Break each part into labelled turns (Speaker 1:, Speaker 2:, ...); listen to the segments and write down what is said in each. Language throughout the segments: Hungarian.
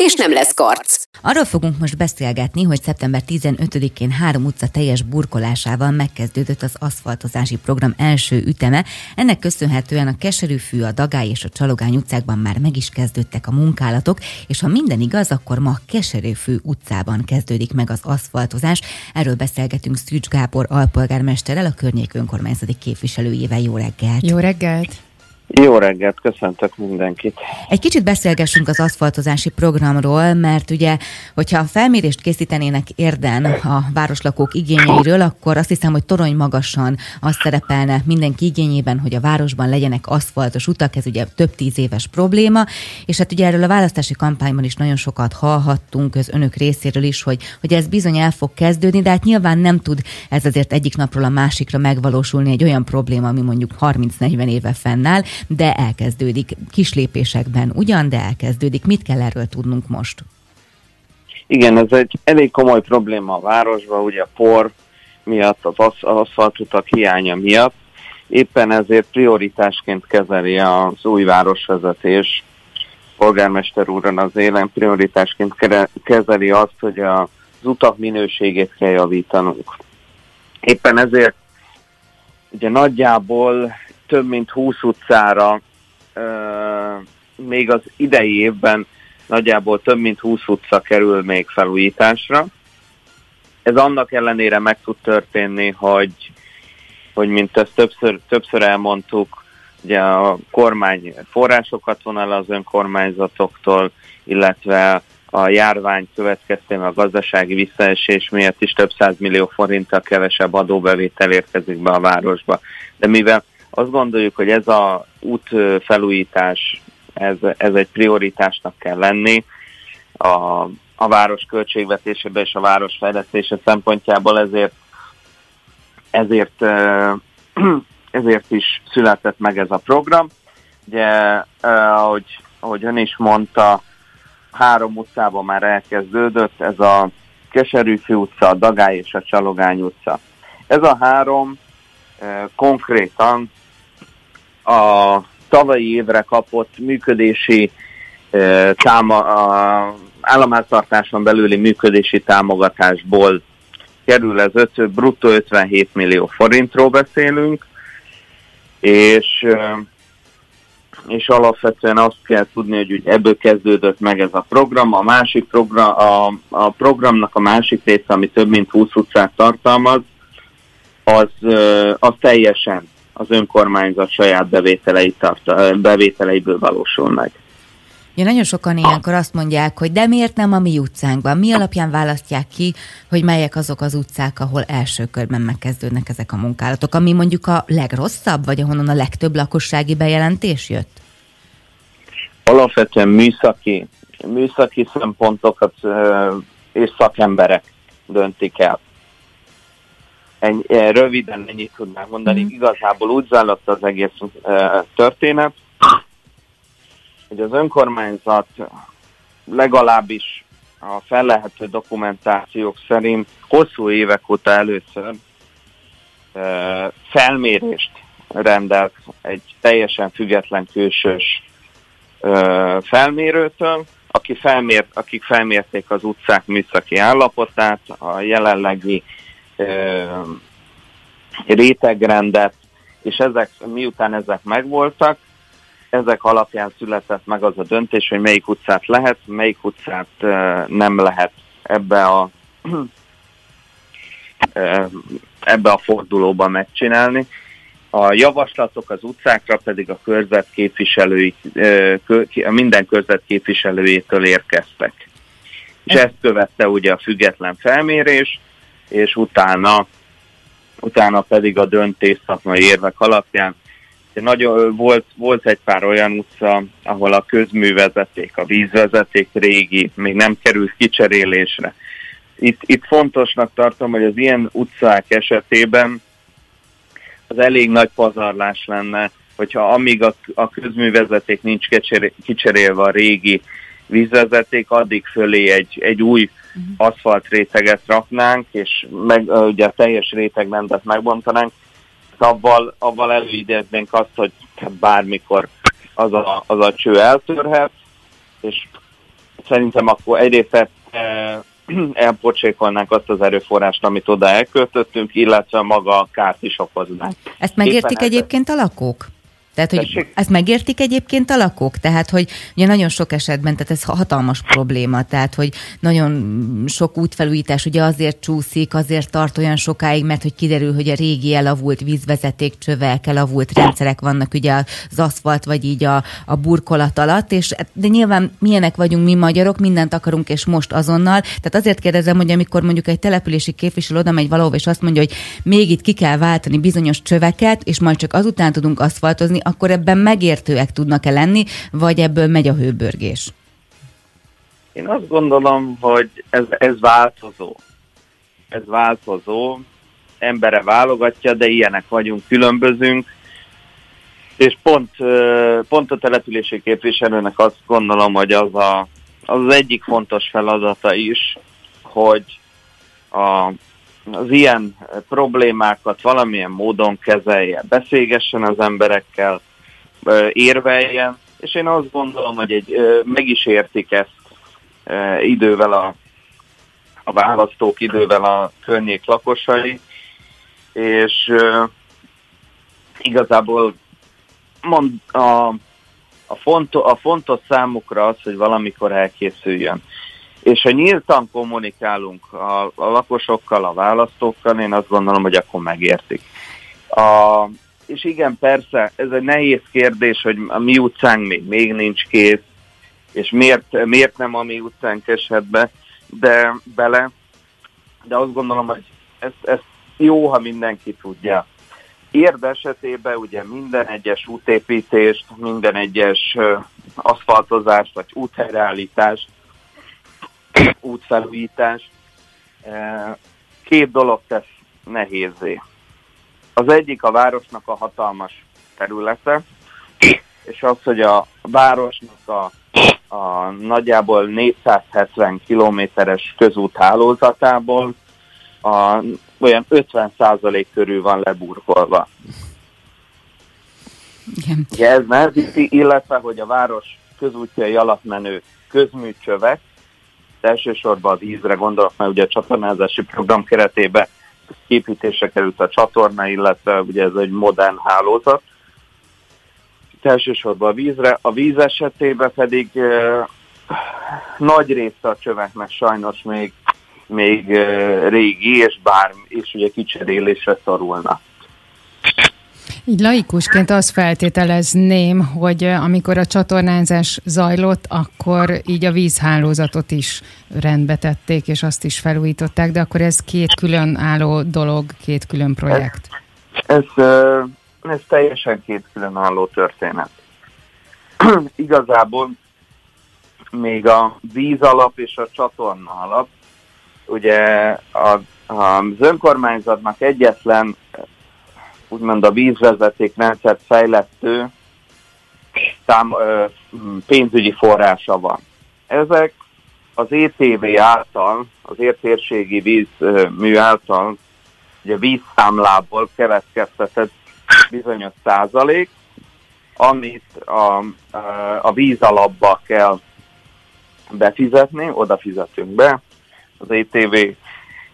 Speaker 1: és nem lesz karc.
Speaker 2: Arról fogunk most beszélgetni, hogy szeptember 15-én három utca teljes burkolásával megkezdődött az aszfaltozási program első üteme. Ennek köszönhetően a Keserűfű, a Dagály és a Csalogány utcákban már meg is kezdődtek a munkálatok, és ha minden igaz, akkor ma Keserűfű utcában kezdődik meg az aszfaltozás. Erről beszélgetünk Szűcs Gábor alpolgármesterrel, a környék önkormányzati képviselőjével. Jó reggelt!
Speaker 3: Jó reggelt!
Speaker 4: Jó reggelt, köszöntök mindenkit.
Speaker 2: Egy kicsit beszélgessünk az aszfaltozási programról, mert ugye, hogyha a felmérést készítenének érden a városlakók igényeiről, akkor azt hiszem, hogy torony magasan az szerepelne mindenki igényében, hogy a városban legyenek aszfaltos utak, ez ugye több tíz éves probléma, és hát ugye erről a választási kampányban is nagyon sokat hallhattunk az önök részéről is, hogy, hogy ez bizony el fog kezdődni, de hát nyilván nem tud ez azért egyik napról a másikra megvalósulni egy olyan probléma, ami mondjuk 30-40 éve fennáll, de elkezdődik. Kis lépésekben ugyan, de elkezdődik. Mit kell erről tudnunk most?
Speaker 4: Igen, ez egy elég komoly probléma a városban, ugye a por miatt, az aszfaltutak hiánya miatt. Éppen ezért prioritásként kezeli az új városvezetés, polgármester úrran az élen prioritásként kezeli azt, hogy az utak minőségét kell javítanunk. Éppen ezért ugye nagyjából több mint 20 utcára még az idei évben nagyjából több mint 20 utca kerül még felújításra. Ez annak ellenére meg tud történni, hogy, hogy mint ezt többször, többször elmondtuk, ugye a kormány forrásokat von el az önkormányzatoktól, illetve a járvány következtében a gazdasági visszaesés miatt is több millió forinttal kevesebb adóbevétel érkezik be a városba. De mivel azt gondoljuk, hogy ez a út felújítás, ez, ez egy prioritásnak kell lenni a, a város költségvetésében és a város fejlesztése szempontjából, ezért, ezért, ezért is született meg ez a program. Ugye, ahogy, ahogy ön is mondta, három utcában már elkezdődött, ez a Keserűfű utca, a Dagály és a Csalogány utca. Ez a három konkrétan a tavalyi évre kapott működési táma, a államháztartáson belüli működési támogatásból kerül ez öt, bruttó 57 millió forintról beszélünk, és, és alapvetően azt kell tudni, hogy ebből kezdődött meg ez a program. A másik program, a, a programnak a másik része, ami több mint 20 utcát tartalmaz, az, az teljesen az önkormányzat saját bevételei tart, bevételeiből valósul meg.
Speaker 2: Ja, nagyon sokan ilyenkor azt mondják, hogy de miért nem a mi utcánkban? Mi alapján választják ki, hogy melyek azok az utcák, ahol első körben megkezdődnek ezek a munkálatok, ami mondjuk a legrosszabb, vagy ahonnan a legtöbb lakossági bejelentés jött?
Speaker 4: Alapvetően műszaki, műszaki szempontokat és szakemberek döntik el. Ennyi, eh, röviden ennyit tudnám mondani. Mm. Igazából úgy zajlott az egész uh, történet, hogy az önkormányzat legalábbis a fellehető dokumentációk szerint hosszú évek óta először uh, felmérést rendelt egy teljesen független külsős uh, felmérőtől, aki felmért, akik felmérték az utcák műszaki állapotát, a jelenlegi rétegrendet, és ezek, miután ezek megvoltak, ezek alapján született meg az a döntés, hogy melyik utcát lehet, melyik utcát nem lehet ebbe a ebbe a fordulóba megcsinálni. A javaslatok az utcákra pedig a körzet képviselői, minden körzet képviselőjétől érkeztek. És ezt követte ugye a független felmérés, és utána, utána pedig a döntés szakmai érvek alapján. Nagyon, volt, volt egy pár olyan utca, ahol a közművezeték, a vízvezeték régi, még nem került kicserélésre. itt, itt fontosnak tartom, hogy az ilyen utcák esetében az elég nagy pazarlás lenne, hogyha amíg a, a közművezeték nincs kicserélve a régi vízvezeték, addig fölé egy, egy új uh-huh. aszfalt réteget raknánk, és meg, ugye a teljes rétegmentet megbontanánk, avval, avval előidéznénk azt, hogy bármikor az a, az a cső eltörhet, és szerintem akkor egyrészt e, elpocsékolnánk azt az erőforrást, amit oda elköltöttünk, illetve maga a kárt is okoznánk.
Speaker 2: Ezt megértik Éppen egyébként a lakók? Tehát, hogy Tessék? ezt megértik egyébként a lakók? Tehát, hogy ugye nagyon sok esetben, tehát ez hatalmas probléma, tehát, hogy nagyon sok útfelújítás ugye azért csúszik, azért tart olyan sokáig, mert hogy kiderül, hogy a régi elavult vízvezeték csövek, elavult rendszerek vannak ugye az aszfalt, vagy így a, a burkolat alatt, és de nyilván milyenek vagyunk mi magyarok, mindent akarunk, és most azonnal. Tehát azért kérdezem, hogy amikor mondjuk egy települési képviselő oda megy valahova, és azt mondja, hogy még itt ki kell váltani bizonyos csöveket, és majd csak azután tudunk aszfaltozni, akkor ebben megértőek tudnak-e lenni, vagy ebből megy a hőbörgés?
Speaker 4: Én azt gondolom, hogy ez, ez változó. Ez változó. Embere válogatja, de ilyenek vagyunk, különbözünk. És pont, pont a települési képviselőnek azt gondolom, hogy az, a, az, az egyik fontos feladata is, hogy a az ilyen problémákat valamilyen módon kezelje, beszélgessen az emberekkel, érveljen, és én azt gondolom, hogy egy, meg is értik ezt idővel a, a választók, idővel a környék lakosai, és igazából mond, a, a, fonto, a fontos számukra az, hogy valamikor elkészüljön. És ha nyíltan kommunikálunk a, a lakosokkal, a választókkal, én azt gondolom, hogy akkor megértik. A, és igen, persze, ez egy nehéz kérdés, hogy a mi utcánk még, még nincs kész, és miért, miért nem a mi utcánk esett be, de bele, de azt gondolom, hogy ez, ez jó, ha mindenki tudja. Érd esetében ugye minden egyes útépítést, minden egyes aszfaltozást, vagy úthelyreállítást útfelújítás. Két dolog tesz nehézé. Az egyik a városnak a hatalmas területe, és az, hogy a városnak a, a nagyjából 470 kilométeres közút hálózatából a, olyan 50% körül van leburkolva. Igen. Ugye ez nehezíti, illetve, hogy a város közútjai alatt menő közműcsövek elsősorban a vízre gondolok, mert ugye a csatornázási program keretében képítésre került a csatorna, illetve ugye ez egy modern hálózat. Itt elsősorban a vízre, a víz esetében pedig e, nagy része a csöveknek sajnos még, még e, régi, és bár, és ugye kicserélésre szorulnak.
Speaker 3: Így laikusként azt feltételezném, hogy amikor a csatornázás zajlott, akkor így a vízhálózatot is rendbe tették, és azt is felújították, de akkor ez két külön álló dolog, két külön projekt.
Speaker 4: Ez, ez, ez teljesen két külön álló történet. Igazából még a víz alap és a csatorna alap, ugye a, az önkormányzatnak egyetlen úgymond a vízvezeték rendszert fejlesztő szám, ö, pénzügyi forrása van. Ezek az ETV által, az értérségi vízmű által, ugye vízszámlából keletkeztetett bizonyos százalék, amit a, a víz alapba kell befizetni, oda fizetünk be, az ETV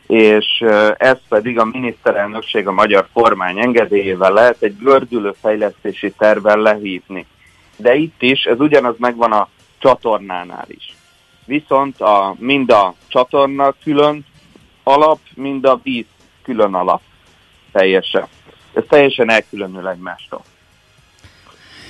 Speaker 4: és ez pedig a miniszterelnökség a magyar kormány engedélyével lehet egy gördülő fejlesztési tervvel lehívni. De itt is, ez ugyanaz megvan a csatornánál is. Viszont a, mind a csatorna külön alap, mind a víz külön alap teljesen. Ez teljesen elkülönül egymástól.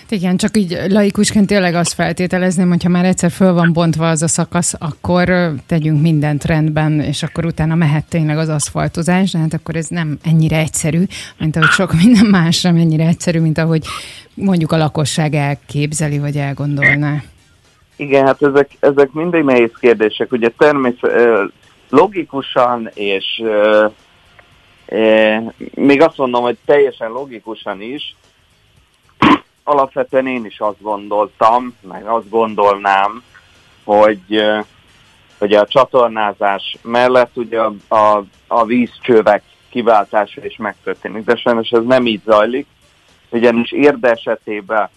Speaker 3: Igen, csak így laikusként tényleg azt feltételezném, hogyha már egyszer föl van bontva az a szakasz, akkor tegyünk mindent rendben, és akkor utána mehet tényleg az aszfaltozás, de hát akkor ez nem ennyire egyszerű, mint ahogy sok minden más sem ennyire egyszerű, mint ahogy mondjuk a lakosság elképzeli, vagy elgondolná.
Speaker 4: Igen, hát ezek, ezek mindig nehéz kérdések. Ugye természet, logikusan és uh, még azt mondom, hogy teljesen logikusan is, alapvetően én is azt gondoltam, meg azt gondolnám, hogy, hogy a csatornázás mellett ugye a, a, a vízcsövek kiváltása is megtörténik, de sajnos ez nem így zajlik, ugyanis érde esetében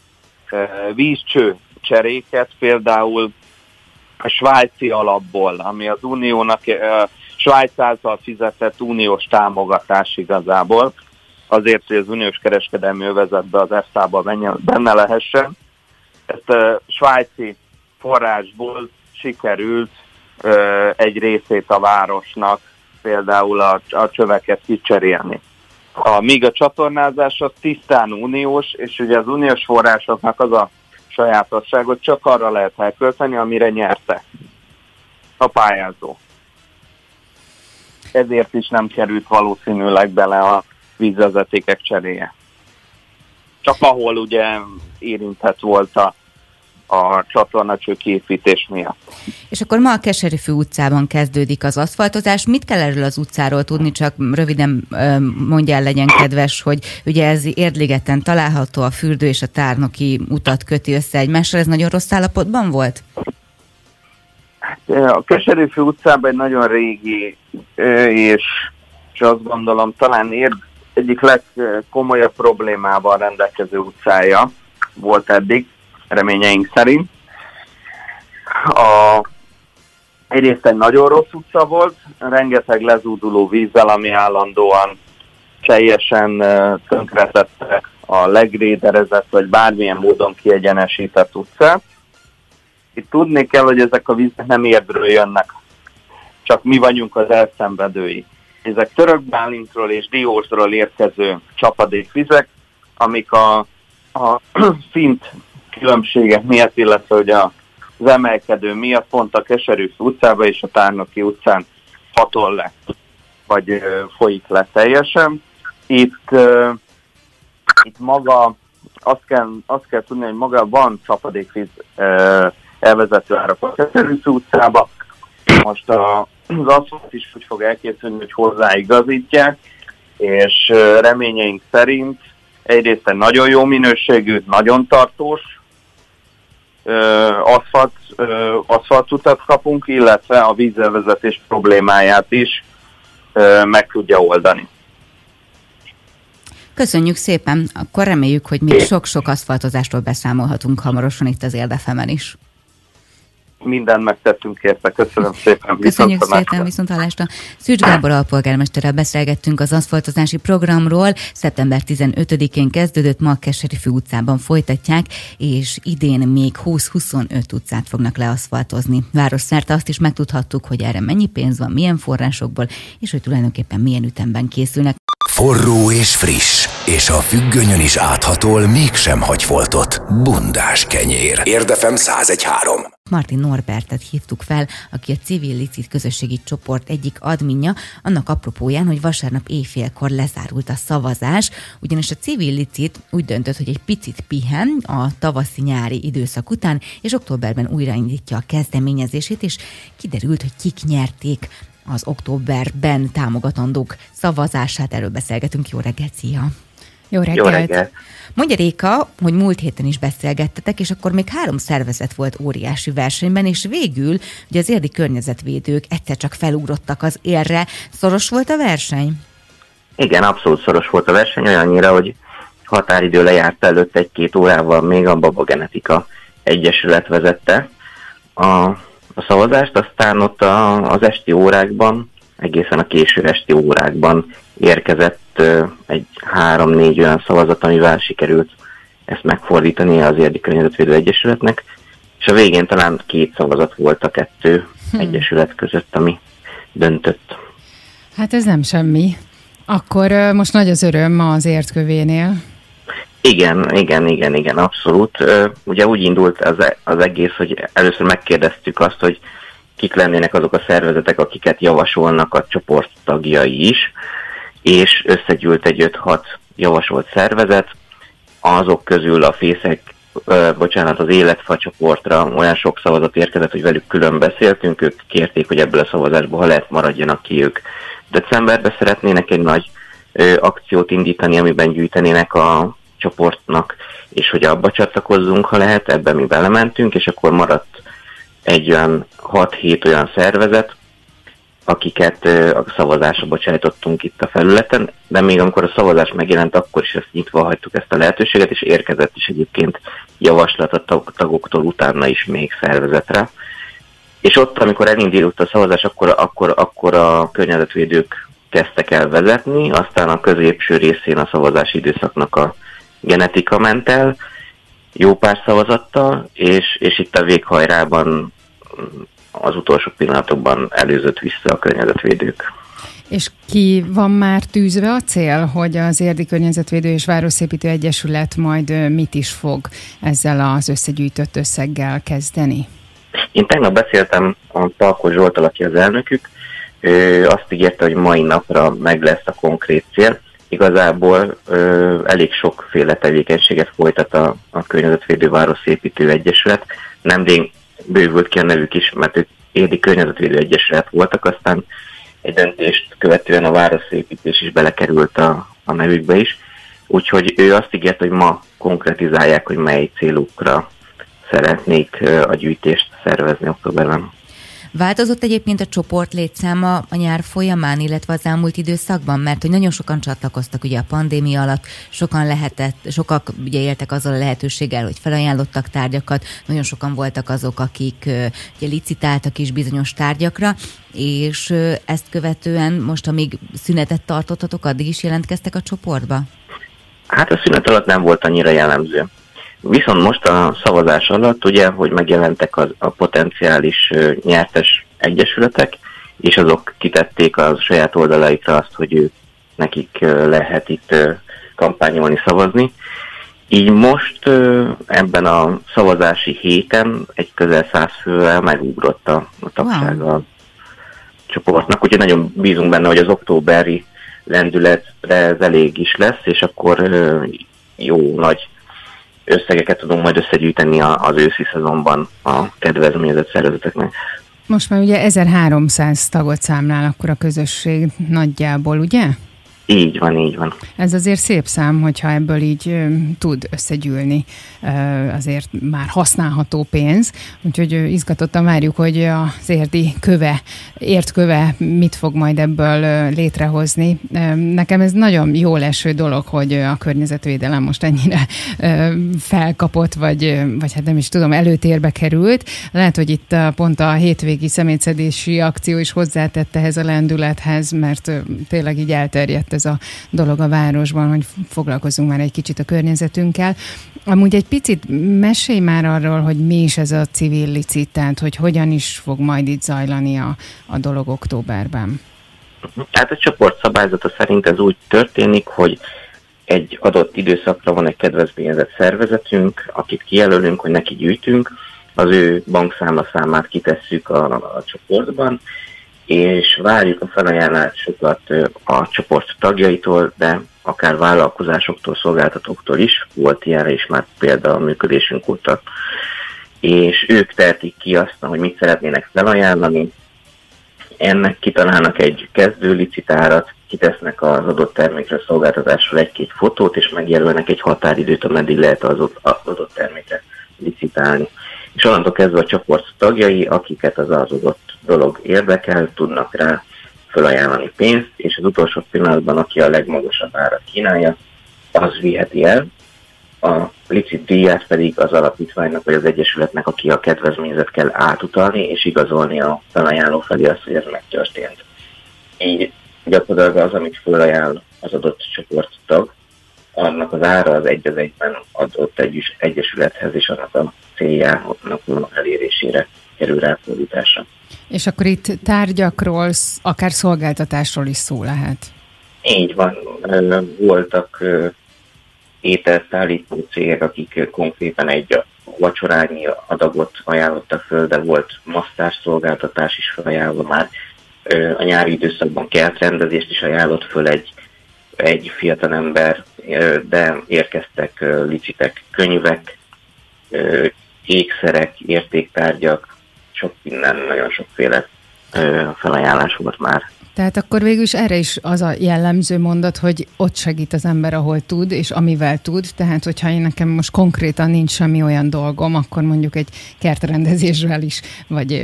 Speaker 4: vízcső cseréket például a svájci alapból, ami az uniónak Svájc által fizetett uniós támogatás igazából, azért, hogy az uniós kereskedelmi övezetbe az EFTA-ba benne lehessen. Ezt a svájci forrásból sikerült egy részét a városnak például a, a csöveket kicserélni. A, míg a csatornázás az tisztán uniós, és ugye az uniós forrásoknak az a sajátosságot csak arra lehet elkölteni, amire nyerte a pályázó. Ezért is nem került valószínűleg bele a vízvezetékek cseréje. Csak ahol ugye érintett volt a a csatornacső képítés miatt.
Speaker 2: És akkor ma a Keserűfű utcában kezdődik az aszfaltozás. Mit kell erről az utcáról tudni? Csak röviden mondja el, legyen kedves, hogy ugye ez Érdligeten található, a fürdő és a tárnoki utat köti össze egymással. Ez nagyon rossz állapotban volt?
Speaker 4: A Keserűfű utcában egy nagyon régi, és, és azt gondolom talán érd, egyik legkomolyabb problémával rendelkező utcája volt eddig reményeink szerint. A, egyrészt egy nagyon rossz utca volt, rengeteg lezúduló vízzel, ami állandóan teljesen tönkretette a legréderezett, vagy bármilyen módon kiegyenesített utcát. Itt tudni kell, hogy ezek a vízek nem érdről jönnek, csak mi vagyunk az elszenvedői. Ezek török Bálintról és Diósról érkező csapadékvizek, amik a, a szint különbségek miatt, illetve hogy a, az emelkedő miatt pont a Keserű utcába és a Tárnoki utcán hatol le, vagy ö, folyik le teljesen. Itt, ö, itt maga, azt kell, azt kell tudni, hogy maga van csapadékvíz elvezető árak a Keserű utcába. Most a, az aszfalt is úgy fog elkészülni, hogy hozzáigazítják, és reményeink szerint egyrészt egy nagyon jó minőségű, nagyon tartós aszfalt, aszfaltutat kapunk, illetve a vízzelvezetés problémáját is meg tudja oldani.
Speaker 2: Köszönjük szépen, akkor reméljük, hogy még sok-sok aszfaltozástól beszámolhatunk hamarosan itt az Érdefemen is
Speaker 4: mindent megtettünk érte. Köszönöm szépen.
Speaker 2: Köszönjük viszont szépen, viszont hallásra. Szűcs Gábor alpolgármesterrel beszélgettünk az aszfaltozási programról. Szeptember 15-én kezdődött, ma a Keserifű utcában folytatják, és idén még 20-25 utcát fognak leaszfaltozni. Város szerte azt is megtudhattuk, hogy erre mennyi pénz van, milyen forrásokból, és hogy tulajdonképpen milyen ütemben készülnek.
Speaker 5: Forró és friss, és a függönyön is áthatol, mégsem hagy foltot. Bundás kenyér. Érdefem 1013.
Speaker 2: Martin Norbertet hívtuk fel, aki a Civil Licit közösségi csoport egyik adminja, annak apropóján, hogy vasárnap éjfélkor lezárult a szavazás, ugyanis a Civil Licit úgy döntött, hogy egy picit pihen a tavaszi-nyári időszak után, és októberben újraindítja a kezdeményezését, és kiderült, hogy kik nyerték az októberben támogatandók szavazását. Erről beszélgetünk. Jó reggelt, szia!
Speaker 3: Jó reggelt! Jó reggelt.
Speaker 2: Mondja Réka, hogy múlt héten is beszélgettetek, és akkor még három szervezet volt óriási versenyben, és végül ugye az érdi környezetvédők egyszer csak felugrottak az érre. Szoros volt a verseny?
Speaker 6: Igen, abszolút szoros volt a verseny, olyannyira, hogy határidő lejárt előtt egy-két órával még a Baba Genetika Egyesület vezette a, a szavazást, aztán ott a, az esti órákban, egészen a késő esti órákban érkezett egy három-négy olyan szavazat, amivel sikerült ezt megfordítani az Érdi Környezetvédő Egyesületnek, és a végén talán két szavazat volt a kettő hmm. egyesület között, ami döntött.
Speaker 3: Hát ez nem semmi. Akkor most nagy az öröm ma az értkövénél.
Speaker 6: Igen, igen, igen, igen, abszolút. Ugye úgy indult az, e, az egész, hogy először megkérdeztük azt, hogy kik lennének azok a szervezetek, akiket javasolnak a csoport tagjai is, és összegyűlt egy 5-6 javasolt szervezet, azok közül a fészek bocsánat, az életfa csoportra olyan sok szavazat érkezett, hogy velük külön beszéltünk, ők kérték, hogy ebből a szavazásból, ha lehet, maradjanak ki ők. Decemberben szeretnének egy nagy ö, akciót indítani, amiben gyűjtenének a csoportnak, és hogy abba csatlakozzunk, ha lehet, ebben mi belementünk, és akkor maradt egy olyan 6-7 olyan szervezet, akiket a szavazásra bocsájtottunk itt a felületen, de még amikor a szavazás megjelent, akkor is ezt nyitva hagytuk ezt a lehetőséget, és érkezett is egyébként javaslat a tagoktól utána is még szervezetre. És ott, amikor elindult a szavazás, akkor, akkor, akkor a környezetvédők kezdtek el vezetni, aztán a középső részén a szavazási időszaknak a genetika ment el, jó pár szavazattal, és, és itt a véghajrában az utolsó pillanatokban előzött vissza a környezetvédők.
Speaker 3: És ki van már tűzve a cél, hogy az Érdi Környezetvédő és Városépítő Egyesület majd mit is fog ezzel az összegyűjtött összeggel kezdeni?
Speaker 6: Én tegnap beszéltem a Palkos Zsoltal, aki az elnökük, ő azt ígérte, hogy mai napra meg lesz a konkrét cél. Igazából ö, elég sokféle tevékenységet folytat a, a Környezetvédő Városépítő Egyesület. Nemrég bővült ki a nevük is, mert ők Érdi Környezetvédő Egyesület voltak, aztán egy döntést követően a városépítés is belekerült a, a nevükbe is. Úgyhogy ő azt ígért, hogy ma konkretizálják, hogy mely célukra szeretnék a gyűjtést szervezni októberben.
Speaker 2: Változott egyébként a csoport létszáma a nyár folyamán, illetve az elmúlt időszakban, mert hogy nagyon sokan csatlakoztak ugye a pandémia alatt, sokan lehetett, sokak ugye éltek azzal a lehetőséggel, hogy felajánlottak tárgyakat, nagyon sokan voltak azok, akik ugye licitáltak is bizonyos tárgyakra, és ezt követően most, amíg szünetet tartottatok, addig is jelentkeztek a csoportba?
Speaker 6: Hát a szünet alatt nem volt annyira jellemző. Viszont most a szavazás alatt ugye, hogy megjelentek az, a potenciális nyertes egyesületek, és azok kitették a saját oldalaikra azt, hogy ők, nekik lehet itt kampányolni, szavazni. Így most ebben a szavazási héten egy közel száz fővel megugrott a, a tagsága wow. csoportnak, úgyhogy nagyon bízunk benne, hogy az októberi lendületre ez elég is lesz, és akkor jó nagy összegeket tudunk majd összegyűjteni az őszi szezonban a kedvezményezett szervezeteknek.
Speaker 3: Most már ugye 1300 tagot számlál akkor a közösség nagyjából, ugye?
Speaker 6: Így van, így van.
Speaker 3: Ez azért szép szám, hogyha ebből így tud összegyűlni azért már használható pénz, úgyhogy izgatottan várjuk, hogy az érdi köve, ért köve mit fog majd ebből létrehozni. Nekem ez nagyon jó leső dolog, hogy a környezetvédelem most ennyire felkapott, vagy, vagy hát nem is tudom, előtérbe került. Lehet, hogy itt pont a hétvégi szemétszedési akció is hozzátette ehhez a lendülethez, mert tényleg így elterjedt ez a dolog a városban, hogy foglalkozunk már egy kicsit a környezetünkkel. Amúgy egy picit mesélj már arról, hogy mi is ez a civil licit, tehát hogy hogyan is fog majd itt zajlani a, a dolog októberben.
Speaker 6: Hát a csoport szabályzata szerint ez úgy történik, hogy egy adott időszakra van egy kedvezményezett szervezetünk, akit kijelölünk, hogy neki gyűjtünk, az ő bankszámla számát kitesszük a, a csoportban, és várjuk a felajánlásokat a csoport tagjaitól, de akár vállalkozásoktól, szolgáltatóktól is, volt ilyenre is már példa a működésünk óta, és ők tehetik ki azt, hogy mit szeretnének felajánlani, ennek kitalálnak egy kezdő licitárat, kitesznek az adott termékre, szolgáltatásra egy-két fotót, és megjelölnek egy határidőt, ameddig lehet az adott termékre licitálni. És onnantól kezdve a csoport tagjai, akiket az az adott dolog érdekel, tudnak rá felajánlani pénzt, és az utolsó pillanatban, aki a legmagasabb árat kínálja, az viheti el. A licit díját pedig az alapítványnak vagy az egyesületnek, aki a kedvezményezet kell átutalni, és igazolni a felajánló felé azt, hogy ez megtörtént. Így gyakorlatilag az, amit felajánl az adott csoporttag, annak az ára az egy az egyben adott egy egyesülethez, és annak a céljának elérésére kerül ráfordításra.
Speaker 3: És akkor itt tárgyakról, akár szolgáltatásról is szó lehet?
Speaker 6: Így van. Voltak ételszállító cégek, akik konkrétan egy vacsorányi adagot ajánlottak föl, de volt masszás szolgáltatás is felajánlva már. A nyári időszakban kertrendezést is ajánlott föl egy, egy fiatalember, de érkeztek licitek könyvek, ékszerek, értéktárgyak, sok minden, nagyon sokféle felajánlás volt már.
Speaker 3: Tehát akkor végül is erre is az a jellemző mondat, hogy ott segít az ember, ahol tud, és amivel tud. Tehát, hogyha én nekem most konkrétan nincs semmi olyan dolgom, akkor mondjuk egy kertrendezésvel is, vagy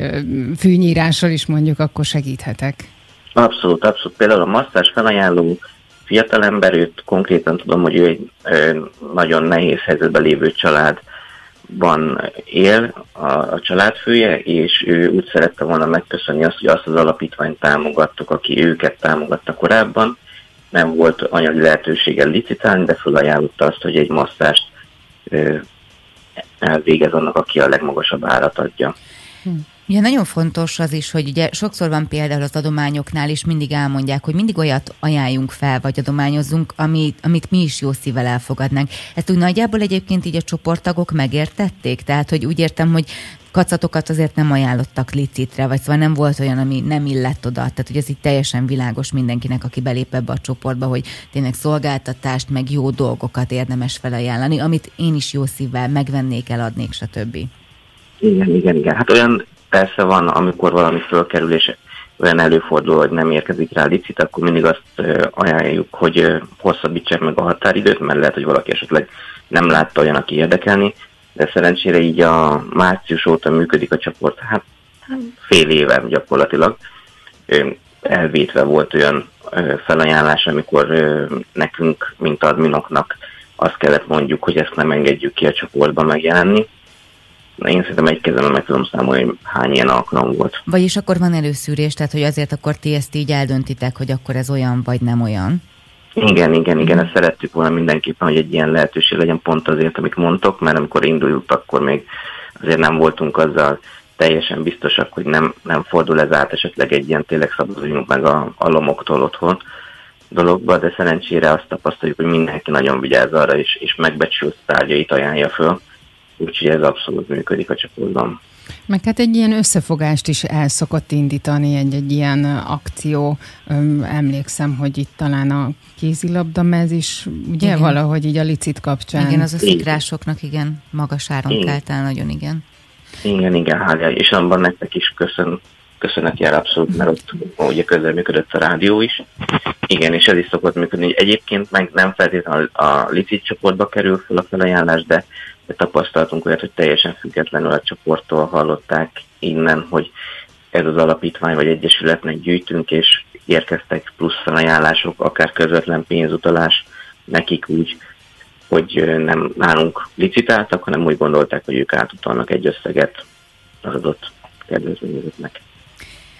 Speaker 3: fűnyírással is mondjuk, akkor segíthetek.
Speaker 6: Abszolút, abszolút. Például a masszás felajánló fiatalember, őt konkrétan tudom, hogy ő egy nagyon nehéz helyzetben lévő család, ban él a, a családfője, és ő úgy szerette volna megköszönni azt, hogy azt az alapítványt támogattuk, aki őket támogatta korábban. Nem volt anyagi lehetősége licitálni, de felajánlotta azt, hogy egy masszást ö, elvégez annak, aki a legmagasabb árat adja.
Speaker 2: Hm. Ugye nagyon fontos az is, hogy ugye sokszor van például az adományoknál is mindig elmondják, hogy mindig olyat ajánljunk fel, vagy adományozzunk, amit, amit mi is jó szívvel elfogadnánk. Ezt úgy nagyjából egyébként így a csoporttagok megértették? Tehát, hogy úgy értem, hogy kacatokat azért nem ajánlottak licitre, vagy szóval nem volt olyan, ami nem illett oda. Tehát, hogy ez itt teljesen világos mindenkinek, aki belép ebbe a csoportba, hogy tényleg szolgáltatást, meg jó dolgokat érdemes felajánlani, amit én is jó szívvel megvennék, eladnék, stb.
Speaker 6: Igen, igen, igen. Hát olyan Persze van, amikor valami fölkerül, és olyan előfordul, hogy nem érkezik rá licit, akkor mindig azt ajánljuk, hogy hosszabbítsák meg a határidőt, mert lehet, hogy valaki esetleg nem látta olyan, aki érdekelni, de szerencsére így a március óta működik a csoport, hát fél éve gyakorlatilag. Elvétve volt olyan felajánlás, amikor nekünk, mint adminoknak azt kellett mondjuk, hogy ezt nem engedjük ki a csoportba megjelenni, én szerintem egy kezemben meg tudom számolni, hogy hány ilyen alkalom volt.
Speaker 2: Vagyis akkor van előszűrés, tehát hogy azért akkor ti ezt így eldöntitek, hogy akkor ez olyan vagy nem olyan?
Speaker 6: Igen, igen, igen, ezt szerettük volna mindenképpen, hogy egy ilyen lehetőség legyen pont azért, amit mondtok, mert amikor induljuk, akkor még azért nem voltunk azzal teljesen biztosak, hogy nem, nem fordul ez át esetleg egy ilyen tényleg szabaduljunk meg a, a lomoktól otthon dologba, de szerencsére azt tapasztaljuk, hogy mindenki nagyon vigyáz arra, és, és megbecsült tárgyait ajánlja föl úgyhogy ez abszolút működik a csoportban.
Speaker 3: Meg hát egy ilyen összefogást is el szokott indítani egy, egy ilyen akció. Öm, emlékszem, hogy itt talán a kézilabda mez is, ugye igen. valahogy így a licit kapcsán.
Speaker 2: Igen, az a szikrásoknak igen, magas áron kelt el, nagyon igen.
Speaker 6: Igen, igen, hála, és abban nektek is köszön, köszönet jár abszolút, mert ott ugye közel működött a rádió is. Igen, és ez is szokott működni. Egyébként meg nem feltétlenül a licit csoportba kerül fel a felajánlás, de de tapasztaltunk olyat, hogy teljesen függetlenül a csoporttól hallották innen, hogy ez az alapítvány vagy egyesületnek gyűjtünk, és érkeztek plusz felajánlások, akár közvetlen pénzutalás nekik úgy, hogy nem nálunk licitáltak, hanem úgy gondolták, hogy ők átutalnak egy összeget az adott kedvezményezetnek.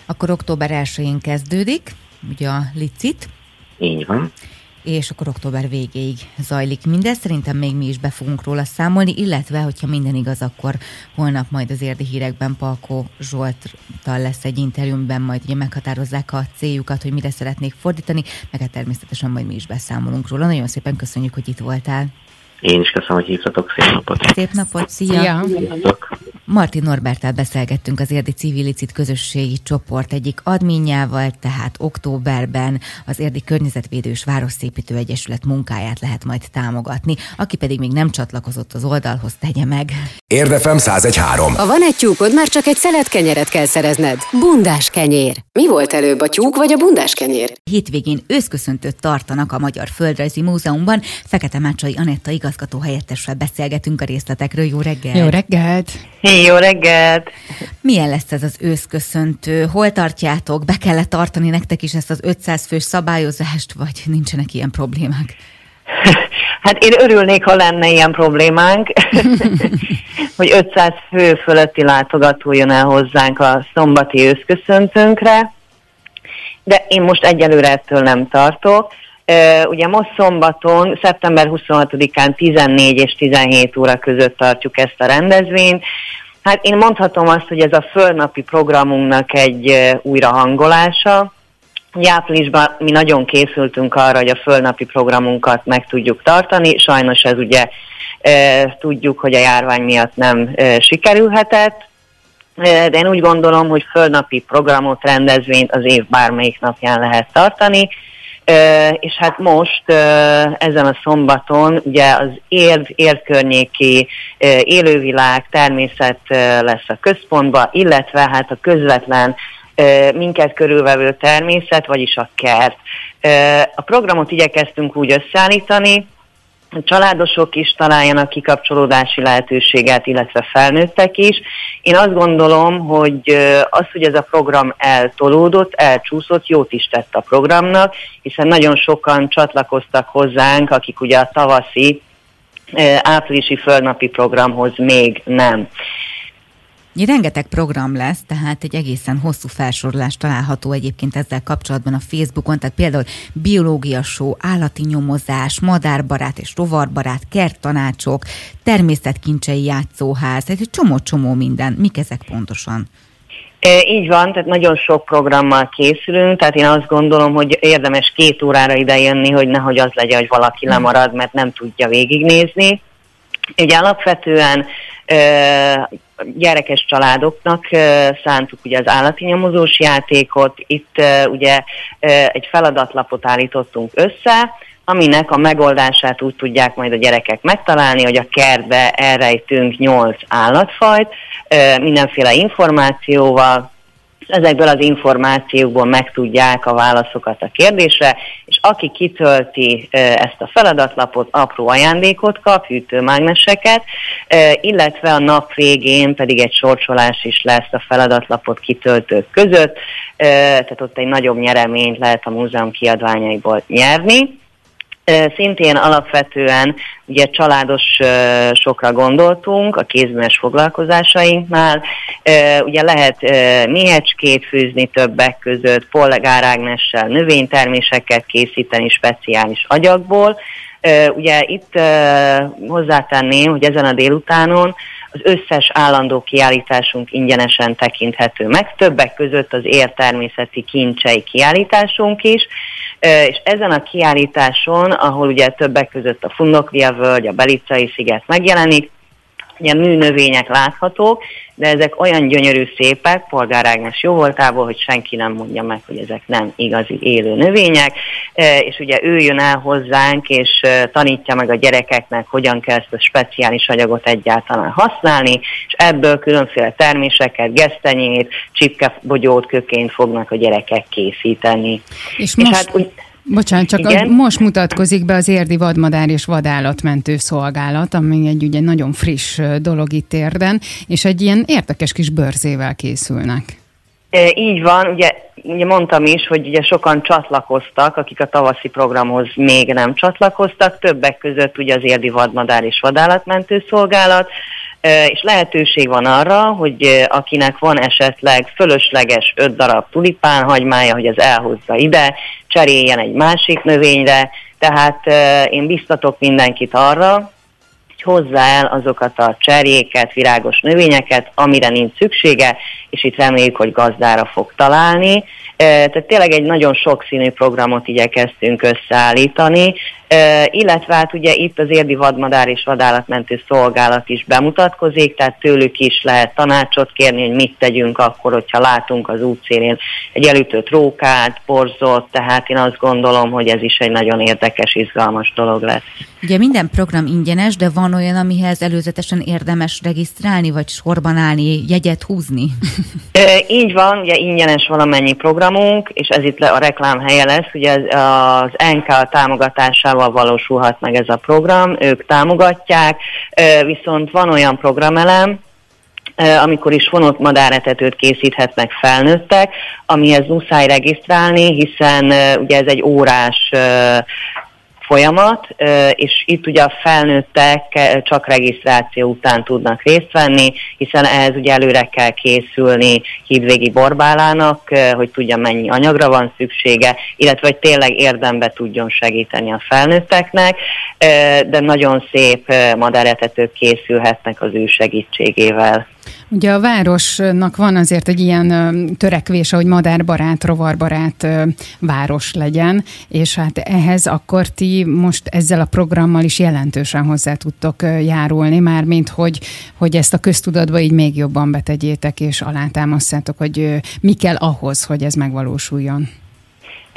Speaker 2: Akkor október 1-én kezdődik, ugye a licit.
Speaker 6: Így van
Speaker 2: és akkor október végéig zajlik mindez. Szerintem még mi is be fogunk róla számolni, illetve, hogyha minden igaz, akkor holnap majd az érdi hírekben Palkó Zsolttal lesz egy interjúmben, majd ugye meghatározzák a céljukat, hogy mire szeretnék fordítani, meg hát természetesen majd mi is beszámolunk róla. Nagyon szépen köszönjük, hogy itt voltál.
Speaker 6: Én is köszönöm, hogy hívtatok. Szép napot!
Speaker 2: Szép napot, szia! szia. Martin Norbertel beszélgettünk az Érdi Civilicit közösségi csoport egyik adminjával, tehát októberben az Érdi Környezetvédős Városszépítő Egyesület munkáját lehet majd támogatni. Aki pedig még nem csatlakozott az oldalhoz, tegye meg.
Speaker 5: Érdefem 1013.
Speaker 1: Ha van egy tyúkod, már csak egy szelet kenyeret kell szerezned. Bundás kenyér. Mi volt előbb, a tyúk vagy a bundás kenyér?
Speaker 2: Hétvégén őszköszöntőt tartanak a Magyar Földrajzi Múzeumban. Fekete Mácsai Anetta igazgató helyettessel beszélgetünk a részletekről. Jó reggelt!
Speaker 3: Jó reggelt!
Speaker 7: Jó reggelt!
Speaker 2: Milyen lesz ez az őszköszöntő? Hol tartjátok? Be kellett tartani nektek is ezt az 500 fős szabályozást, vagy nincsenek ilyen problémák?
Speaker 7: Hát én örülnék, ha lenne ilyen problémánk, hogy 500 fő fölötti látogató jön el hozzánk a szombati őszköszöntőnkre, de én most egyelőre ettől nem tartok. Ugye most szombaton, szeptember 26-án 14 és 17 óra között tartjuk ezt a rendezvényt. Hát én mondhatom azt, hogy ez a fölnapi programunknak egy újrahangolása. Áprilisban mi nagyon készültünk arra, hogy a fölnapi programunkat meg tudjuk tartani. Sajnos ez ugye e, tudjuk, hogy a járvány miatt nem e, sikerülhetett. De én úgy gondolom, hogy fölnapi programot, rendezvényt az év bármelyik napján lehet tartani és hát most ezen a szombaton ugye az érd, érd környéki élővilág, természet lesz a központba, illetve hát a közvetlen minket körülvevő természet, vagyis a kert. A programot igyekeztünk úgy összeállítani, családosok is találjanak kikapcsolódási lehetőséget, illetve felnőttek is. Én azt gondolom, hogy az, hogy ez a program eltolódott, elcsúszott, jót is tett a programnak, hiszen nagyon sokan csatlakoztak hozzánk, akik ugye a tavaszi áprilisi földnapi programhoz még nem.
Speaker 2: Rengeteg program lesz, tehát egy egészen hosszú felsorolás található egyébként ezzel kapcsolatban a Facebookon, tehát például biológia show, állati nyomozás, madárbarát és rovarbarát, kerttanácsok, természetkincsei játszóház, tehát egy csomó-csomó minden. Mik ezek pontosan?
Speaker 7: E, így van, tehát nagyon sok programmal készülünk, tehát én azt gondolom, hogy érdemes két órára ide jönni, hogy nehogy az legyen, hogy valaki lemarad, mert nem tudja végignézni. Ugye alapvetően gyerekes családoknak szántuk ugye az állati nyomozós játékot. Itt ugye egy feladatlapot állítottunk össze, aminek a megoldását úgy tudják majd a gyerekek megtalálni, hogy a kertbe elrejtünk nyolc állatfajt, mindenféle információval, ezekből az információkból megtudják a válaszokat a kérdésre, és aki kitölti ezt a feladatlapot, apró ajándékot kap, hűtőmágneseket, illetve a nap végén pedig egy sorsolás is lesz a feladatlapot kitöltők között, tehát ott egy nagyobb nyereményt lehet a múzeum kiadványaiból nyerni. Szintén alapvetően ugye családos sokra gondoltunk a kézműves foglalkozásainknál. Ugye lehet méhecskét fűzni többek között, polgárágnessel növényterméseket készíteni speciális agyagból. Ugye itt hozzátenném, hogy ezen a délutánon az összes állandó kiállításunk ingyenesen tekinthető meg, többek között az értermészeti kincsei kiállításunk is, és ezen a kiállításon, ahol ugye többek között a Fundokvia völgy, a Belicai sziget megjelenik, ugye műnövények láthatók, de ezek olyan gyönyörű szépek, polgár Ágnes jó voltából, hogy senki nem mondja meg, hogy ezek nem igazi élő növények, e, és ugye ő jön el hozzánk, és e, tanítja meg a gyerekeknek, hogyan kell ezt a speciális anyagot egyáltalán használni, és ebből különféle terméseket, gesztenyét, csipkebogyót köként fognak a gyerekek készíteni.
Speaker 3: És, és most... hát úgy, Bocsánat, csak Igen? most mutatkozik be az érdi vadmadár és vadállatmentő szolgálat, ami egy ugye nagyon friss dolog itt érden, és egy ilyen érdekes kis bőrzével készülnek.
Speaker 7: E, így van, ugye, ugye mondtam is, hogy ugye sokan csatlakoztak, akik a tavaszi programhoz még nem csatlakoztak, többek között ugye az érdi vadmadár és vadállatmentő szolgálat, és lehetőség van arra, hogy akinek van esetleg fölösleges öt darab tulipán hagymája, hogy az elhozza ide, cseréljen egy másik növényre, tehát én biztatok mindenkit arra, hozza el azokat a cserjéket, virágos növényeket, amire nincs szüksége, és itt reméljük, hogy gazdára fog találni. Tehát tényleg egy nagyon sokszínű programot igyekeztünk összeállítani, illetve hát ugye itt az érdi vadmadár és vadállatmentő szolgálat is bemutatkozik, tehát tőlük is lehet tanácsot kérni, hogy mit tegyünk akkor, hogyha látunk az útszélén egy elütött rókát, borzot, tehát én azt gondolom, hogy ez is egy nagyon érdekes, izgalmas dolog lesz.
Speaker 2: Ugye minden program ingyenes, de van olyan, amihez előzetesen érdemes regisztrálni, vagy sorban állni, jegyet húzni?
Speaker 7: Így van, ugye ingyenes valamennyi programunk, és ez itt a reklám helye lesz, ugye az NK támogatásával valósulhat meg ez a program, ők támogatják, viszont van olyan programelem, amikor is fonott madáretetőt készíthetnek felnőttek, amihez muszáj regisztrálni, hiszen ugye ez egy órás folyamat, és itt ugye a felnőttek csak regisztráció után tudnak részt venni, hiszen ehhez ugye előre kell készülni hídvégi borbálának, hogy tudja mennyi anyagra van szüksége, illetve hogy tényleg érdembe tudjon segíteni a felnőtteknek, de nagyon szép madáretetők készülhetnek az ő segítségével.
Speaker 3: Ugye a városnak van azért egy ilyen törekvése, hogy madárbarát, rovarbarát város legyen, és hát ehhez akkor ti most ezzel a programmal is jelentősen hozzá tudtok járulni, mármint hogy, hogy ezt a köztudatba így még jobban betegyétek, és alátámasztátok, hogy mi kell ahhoz, hogy ez megvalósuljon.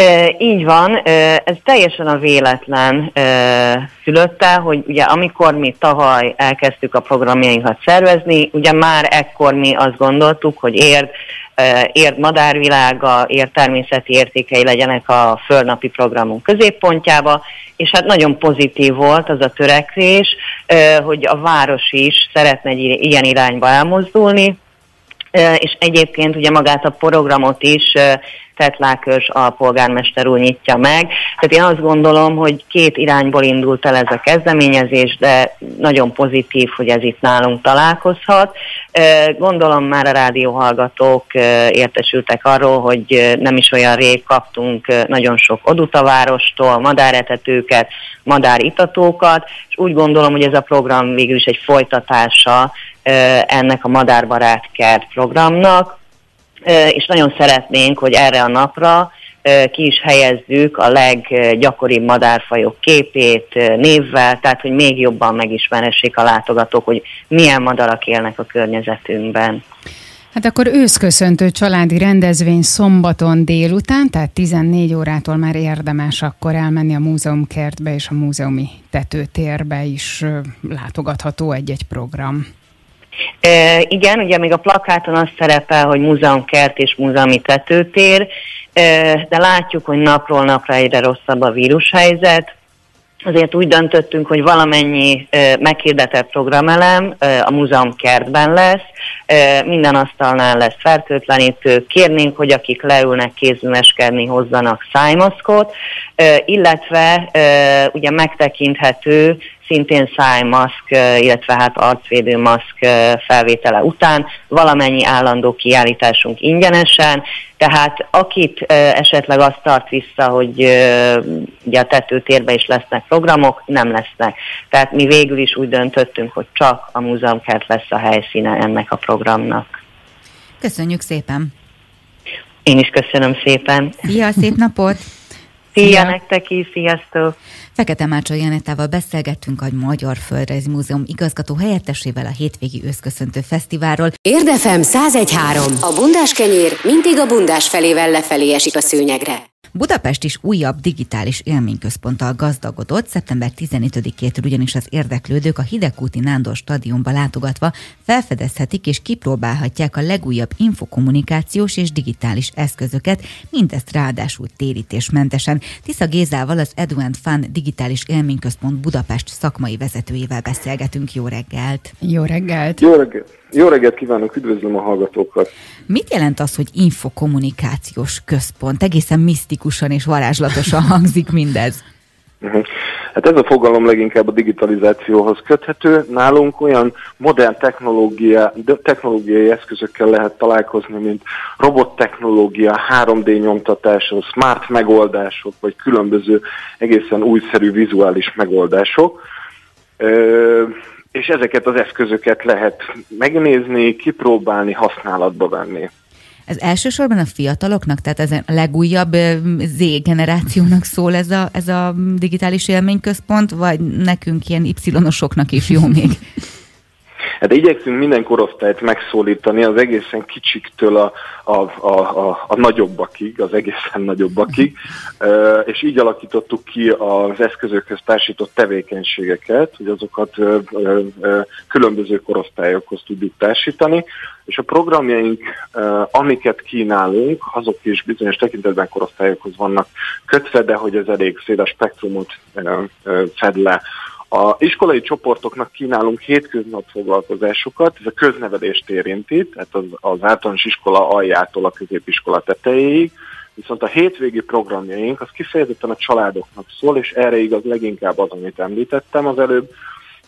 Speaker 7: E, így van, e, ez teljesen a véletlen e, szülötte, hogy ugye amikor mi tavaly elkezdtük a programjainkat szervezni, ugye már ekkor mi azt gondoltuk, hogy érd, érd madárvilága, érd természeti értékei legyenek a földnapi programunk középpontjába, és hát nagyon pozitív volt az a törekvés, hogy a város is szeretne egy ilyen irányba elmozdulni, és egyébként ugye magát a programot is Tetlákös a polgármester úr nyitja meg. Tehát én azt gondolom, hogy két irányból indult el ez a kezdeményezés, de nagyon pozitív, hogy ez itt nálunk találkozhat. Gondolom már a rádióhallgatók értesültek arról, hogy nem is olyan rég kaptunk nagyon sok odutavárostól, madáretetőket, madáritatókat, és úgy gondolom, hogy ez a program végül is egy folytatása ennek a Madárbarát Kert programnak, és nagyon szeretnénk, hogy erre a napra ki is helyezzük a leggyakoribb madárfajok képét névvel, tehát hogy még jobban megismerhessék a látogatók, hogy milyen madarak élnek a környezetünkben.
Speaker 3: Hát akkor őszköszöntő családi rendezvény szombaton délután, tehát 14 órától már érdemes akkor elmenni a múzeum kertbe és a múzeumi tetőtérbe is látogatható egy-egy program.
Speaker 7: E, igen, ugye még a plakáton az szerepel, hogy múzeumkert és múzeumi tetőtér, de látjuk, hogy napról napra egyre rosszabb a vírushelyzet, azért úgy döntöttünk, hogy valamennyi meghirdetett programelem a múzeum kertben lesz, minden asztalnál lesz fertőtlenítő, kérnénk, hogy akik leülnek kézműveskedni, hozzanak szájmaszkot, illetve ugye megtekinthető szintén szájmaszk, illetve hát arcvédőmaszk felvétele után valamennyi állandó kiállításunk ingyenesen, tehát akit esetleg azt tart vissza, hogy ugye a tetőtérben is lesznek programok, nem lesznek. Tehát mi végül is úgy döntöttünk, hogy csak a múzeumkert lesz a helyszíne ennek a programnak.
Speaker 2: Köszönjük szépen!
Speaker 7: Én is köszönöm szépen!
Speaker 2: Szia, szép napot!
Speaker 7: Szia, nektek is, sziasztok!
Speaker 2: Fekete Mácsa Janettával beszélgettünk a Magyar Földrajzi Múzeum igazgató helyettesével a hétvégi őszköszöntő fesztiválról.
Speaker 1: Érdefem 1013. A bundás kenyér mindig a bundás felével lefelé esik a szőnyegre.
Speaker 2: Budapest is újabb digitális élményközponttal gazdagodott. Szeptember 15-től ugyanis az érdeklődők a Hidegkúti Nándor stadionba látogatva felfedezhetik és kipróbálhatják a legújabb infokommunikációs és digitális eszközöket, mindezt ráadásul térítésmentesen. Tisza Gézával az Eduent Fun Digitális Élményközpont Budapest szakmai vezetőjével beszélgetünk. Jó reggelt!
Speaker 3: Jó reggelt!
Speaker 8: Jó reggelt! Jó reggelt kívánok, üdvözlöm a hallgatókat!
Speaker 2: Mit jelent az, hogy infokommunikációs központ? Egészen misztikusan és varázslatosan hangzik mindez.
Speaker 8: Uh-huh. Hát ez a fogalom leginkább a digitalizációhoz köthető. Nálunk olyan modern technológia, technológiai eszközökkel lehet találkozni, mint robottechnológia, 3D nyomtatás, smart megoldások, vagy különböző egészen újszerű vizuális megoldások. Ö- és ezeket az eszközöket lehet megnézni, kipróbálni, használatba venni.
Speaker 2: Ez elsősorban a fiataloknak, tehát ez a legújabb Z-generációnak szól ez a, ez a digitális élményközpont, vagy nekünk ilyen Y-osoknak is jó még?
Speaker 8: Hát igyekszünk minden korosztályt megszólítani, az egészen kicsiktől a, a, a, a, a nagyobbakig, az egészen nagyobbakig, és így alakítottuk ki az eszközökhöz társított tevékenységeket, hogy azokat különböző korosztályokhoz tudjuk társítani, és a programjaink, amiket kínálunk, azok is bizonyos tekintetben korosztályokhoz vannak kötve, de hogy ez elég széles spektrumot fed le a iskolai csoportoknak kínálunk hétköznap foglalkozásokat, ez a köznevelést érinti, tehát az, az általános iskola aljától a középiskola tetejéig, viszont a hétvégi programjaink az kifejezetten a családoknak szól, és erre igaz leginkább az, amit említettem az előbb,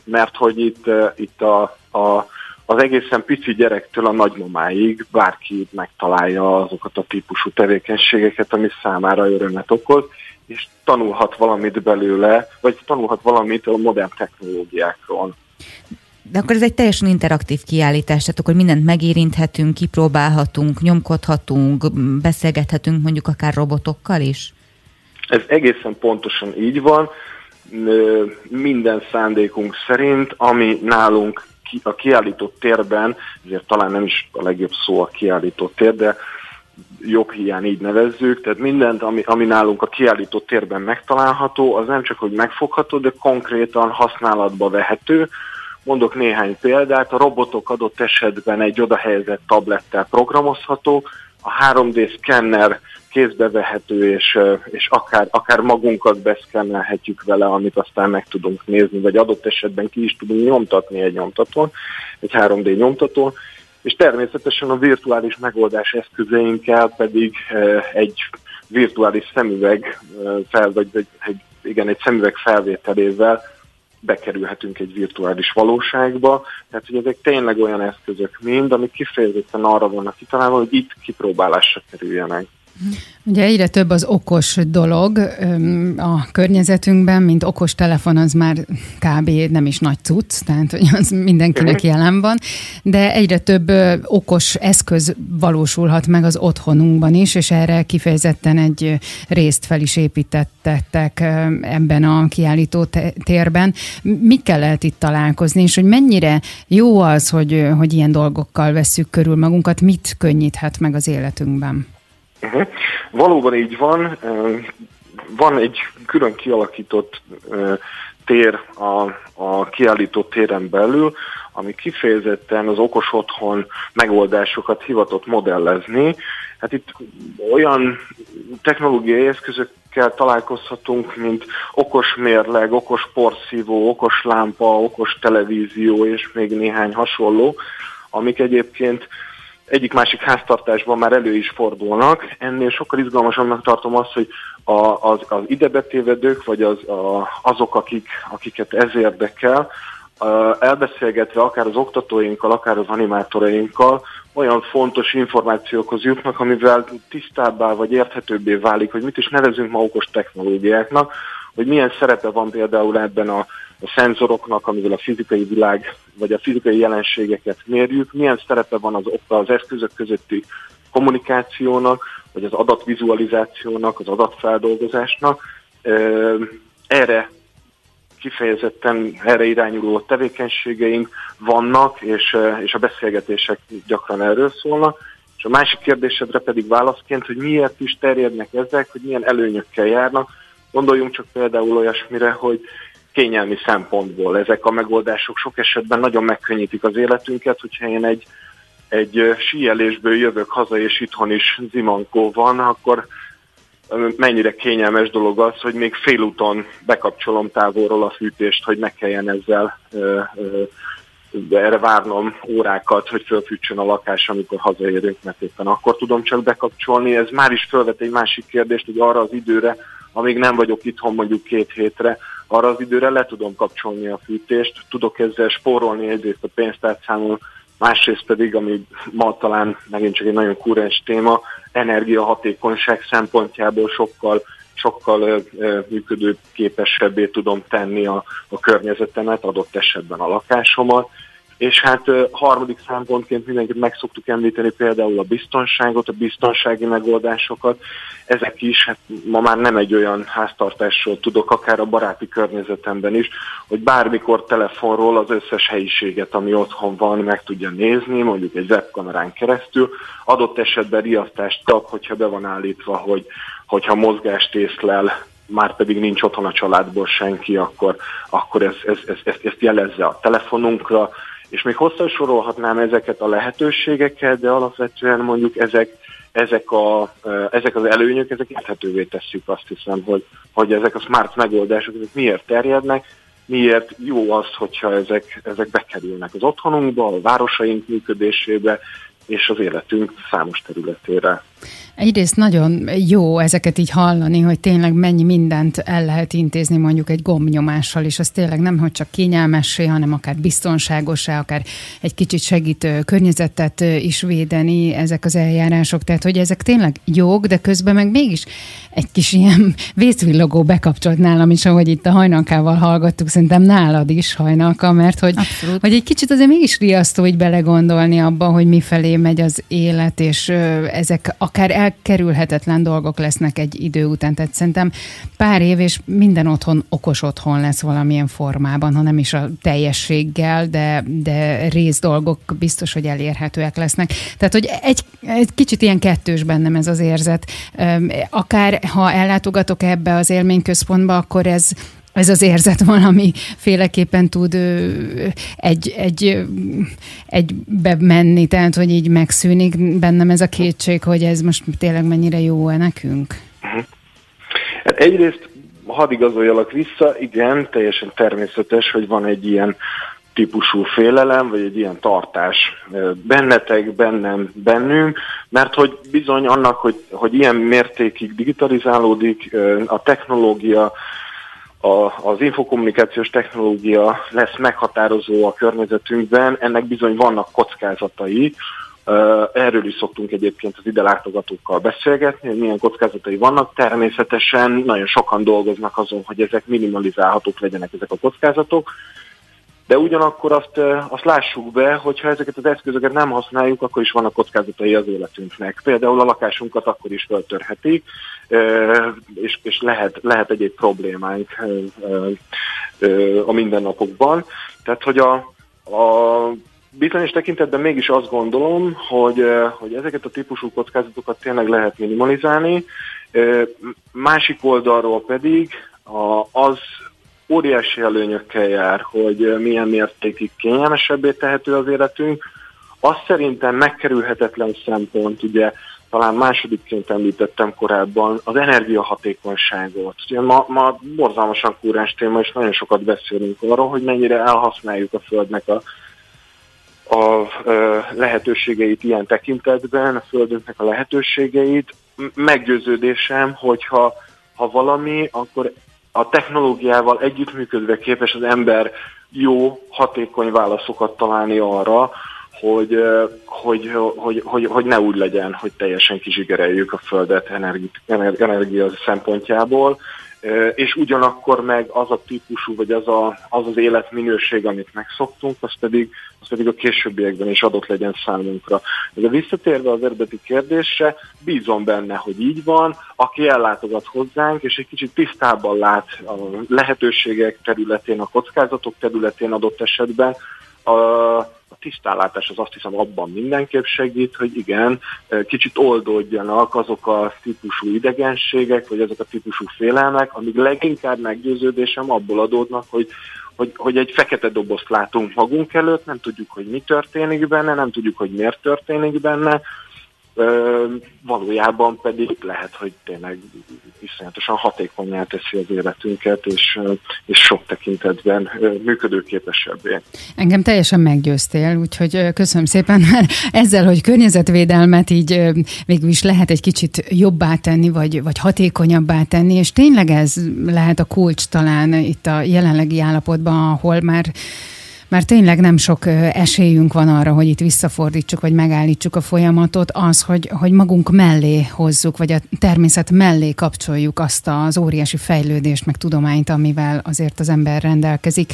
Speaker 8: mert hogy itt, itt a, a, az egészen pici gyerektől a nagymamáig bárki megtalálja azokat a típusú tevékenységeket, ami számára örömet okoz, és tanulhat valamit belőle, vagy tanulhat valamit a modern technológiákról.
Speaker 2: De akkor ez egy teljesen interaktív kiállítás, tehát akkor mindent megérinthetünk, kipróbálhatunk, nyomkodhatunk, beszélgethetünk mondjuk akár robotokkal is?
Speaker 8: Ez egészen pontosan így van. Minden szándékunk szerint, ami nálunk a kiállított térben, ezért talán nem is a legjobb szó a kiállított tér, de joghiány így nevezzük, tehát mindent, ami, ami nálunk a kiállító térben megtalálható, az nem csak, hogy megfogható, de konkrétan használatba vehető. Mondok néhány példát, a robotok adott esetben egy odahelyezett tablettel programozható, a 3D szkenner kézbevehető, és, és akár, akár magunkat beszkennelhetjük vele, amit aztán meg tudunk nézni, vagy adott esetben ki is tudunk nyomtatni egy nyomtatón, egy 3D nyomtatón, és természetesen a virtuális megoldás eszközeinkkel pedig egy virtuális szemüveg fel, vagy egy, egy, igen, egy szemüveg felvételével bekerülhetünk egy virtuális valóságba, tehát hogy ezek tényleg olyan eszközök mind, amik kifejezetten arra vannak kitalálva, hogy itt kipróbálásra kerüljenek.
Speaker 3: Ugye egyre több az okos dolog a környezetünkben, mint okos telefon, az már kb. nem is nagy cucc, tehát hogy az mindenkinek jelen van, de egyre több okos eszköz valósulhat meg az otthonunkban is, és erre kifejezetten egy részt fel is építettek ebben a kiállító térben. Mikkel lehet itt találkozni, és hogy mennyire jó az, hogy, hogy ilyen dolgokkal vesszük körül magunkat, mit könnyíthet meg az életünkben?
Speaker 8: Uh-huh. Valóban így van. Van egy külön kialakított tér a, a kiállított téren belül, ami kifejezetten az okos otthon megoldásokat hivatott modellezni. Hát itt olyan technológiai eszközökkel találkozhatunk, mint okos mérleg, okos porszívó, okos lámpa, okos televízió és még néhány hasonló, amik egyébként egyik-másik háztartásban már elő is fordulnak. Ennél sokkal izgalmasabbnak tartom azt, hogy a, az, az idebetévedők, vagy az, a, azok, akik, akiket ez érdekel, elbeszélgetve akár az oktatóinkkal, akár az animátorainkkal, olyan fontos információkhoz jutnak, amivel tisztábbá vagy érthetőbbé válik, hogy mit is nevezünk ma okos technológiáknak, hogy milyen szerepe van például ebben a a szenzoroknak, amivel a fizikai világ vagy a fizikai jelenségeket mérjük, milyen szerepe van az, az eszközök közötti kommunikációnak, vagy az adatvizualizációnak, az adatfeldolgozásnak. Erre kifejezetten erre irányuló tevékenységeink vannak, és, és a beszélgetések gyakran erről szólnak. És a másik kérdésedre pedig válaszként, hogy miért is terjednek ezek, hogy milyen előnyökkel járnak. Gondoljunk csak például olyasmire, hogy kényelmi szempontból. Ezek a megoldások sok esetben nagyon megkönnyítik az életünket, hogyha én egy, egy síelésből jövök haza, és itthon is zimankó van, akkor mennyire kényelmes dolog az, hogy még félúton bekapcsolom távolról a fűtést, hogy ne kelljen ezzel ö, ö, erre várnom órákat, hogy fölfűtsön a lakás, amikor hazaérünk, mert éppen akkor tudom csak bekapcsolni. Ez már is felvet egy másik kérdést, hogy arra az időre, amíg nem vagyok itthon mondjuk két hétre, arra az időre le tudom kapcsolni a fűtést, tudok ezzel spórolni egyrészt a pénztárcámon, másrészt pedig, ami ma talán megint csak egy nagyon kurens téma, energiahatékonyság szempontjából sokkal sokkal ö, működőképesebbé tudom tenni a, a környezetemet, adott esetben a lakásomat, és hát harmadik szempontként mindenkit meg szoktuk említeni például a biztonságot, a biztonsági megoldásokat. Ezek is, hát ma már nem egy olyan háztartásról tudok, akár a baráti környezetemben is, hogy bármikor telefonról az összes helyiséget, ami otthon van, meg tudja nézni, mondjuk egy webkamerán keresztül. Adott esetben riasztást kap, hogyha be van állítva, hogy hogyha mozgást észlel, már pedig nincs otthon a családból senki, akkor, akkor ez, ez, ez, ezt, ezt jelezze a telefonunkra, és még hosszan sorolhatnám ezeket a lehetőségeket, de alapvetően mondjuk ezek, ezek, a, ezek az előnyök, ezek érthetővé tesszük azt hiszem, hogy, hogy ezek a smart megoldások ezek miért terjednek, miért jó az, hogyha ezek, ezek bekerülnek az otthonunkba, a városaink működésébe, és az életünk számos területére.
Speaker 3: Egyrészt nagyon jó ezeket így hallani, hogy tényleg mennyi mindent el lehet intézni mondjuk egy gombnyomással, és az tényleg nem, hogy csak kényelmessé, hanem akár biztonságosá, akár egy kicsit segítő környezetet is védeni ezek az eljárások. Tehát, hogy ezek tényleg jók, de közben meg mégis egy kis ilyen vészvillogó bekapcsolt nálam is, ahogy itt a hajnalkával hallgattuk, szerintem nálad is hajnalka, mert hogy, hogy egy kicsit azért mégis riasztó így belegondolni abba, hogy mifelé megy az élet, és ezek a akár elkerülhetetlen dolgok lesznek egy idő után. Tehát szerintem pár év, és minden otthon okos otthon lesz valamilyen formában, ha nem is a teljességgel, de, de rész dolgok biztos, hogy elérhetőek lesznek. Tehát, hogy egy, egy kicsit ilyen kettős bennem ez az érzet. Akár ha ellátogatok ebbe az élményközpontba, akkor ez ez az érzet valami féleképpen tud egy, egy, egy bemenni, tehát hogy így megszűnik bennem ez a kétség, hogy ez most tényleg mennyire jó-e nekünk?
Speaker 8: Uh-huh. Hát egyrészt hadd igazoljalak vissza, igen, teljesen természetes, hogy van egy ilyen típusú félelem, vagy egy ilyen tartás bennetek, bennem, bennünk, mert hogy bizony annak, hogy, hogy ilyen mértékig digitalizálódik a technológia, a, az infokommunikációs technológia lesz meghatározó a környezetünkben, ennek bizony vannak kockázatai, Erről is szoktunk egyébként az ide látogatókkal beszélgetni, hogy milyen kockázatai vannak. Természetesen nagyon sokan dolgoznak azon, hogy ezek minimalizálhatók legyenek ezek a kockázatok, de ugyanakkor azt, azt lássuk be, hogy ha ezeket az eszközöket nem használjuk, akkor is vannak kockázatai az életünknek. Például a lakásunkat akkor is föltörhetik, és, és lehet, lehet egy-egy problémánk a mindennapokban. Tehát, hogy a, a bizonyos tekintetben mégis azt gondolom, hogy, hogy ezeket a típusú kockázatokat tényleg lehet minimalizálni. Másik oldalról pedig az óriási előnyökkel jár, hogy milyen mértékig kényelmesebbé tehető az életünk. Azt szerintem megkerülhetetlen szempont, ugye talán másodikként említettem korábban, az energiahatékonyságot. Ugye ma, ma borzalmasan kúrás téma, és nagyon sokat beszélünk arról, hogy mennyire elhasználjuk a Földnek a, a, a lehetőségeit ilyen tekintetben, a Földünknek a lehetőségeit. Meggyőződésem, hogyha ha valami, akkor a technológiával együttműködve képes az ember jó, hatékony válaszokat találni arra, hogy, hogy, hogy, hogy, hogy ne úgy legyen, hogy teljesen kizsigereljük a Földet energi, energia szempontjából, és ugyanakkor meg az a típusú, vagy az a, az, az életminőség, amit megszoktunk, az pedig, az pedig a későbbiekben is adott legyen számunkra. De visszatérve az eredeti kérdésre, bízom benne, hogy így van, aki ellátogat hozzánk, és egy kicsit tisztában lát a lehetőségek területén, a kockázatok területén adott esetben, a, a tisztállátás az azt hiszem abban mindenképp segít, hogy igen, kicsit oldódjanak azok a típusú idegenségek, vagy azok a típusú félelmek, amik leginkább meggyőződésem abból adódnak, hogy hogy, hogy egy fekete dobozt látunk magunk előtt, nem tudjuk, hogy mi történik benne, nem tudjuk, hogy miért történik benne, valójában pedig lehet, hogy tényleg iszonyatosan hatékonyá teszi az életünket, és, és sok tekintetben működőképesebbé.
Speaker 3: Engem teljesen meggyőztél, úgyhogy köszönöm szépen, mert ezzel, hogy környezetvédelmet így végül is lehet egy kicsit jobbá tenni, vagy, vagy hatékonyabbá tenni, és tényleg ez lehet a kulcs talán itt a jelenlegi állapotban, ahol már mert tényleg nem sok esélyünk van arra, hogy itt visszafordítsuk, vagy megállítsuk a folyamatot, az, hogy, hogy magunk mellé hozzuk, vagy a természet mellé kapcsoljuk azt az óriási fejlődést, meg tudományt, amivel azért az ember rendelkezik.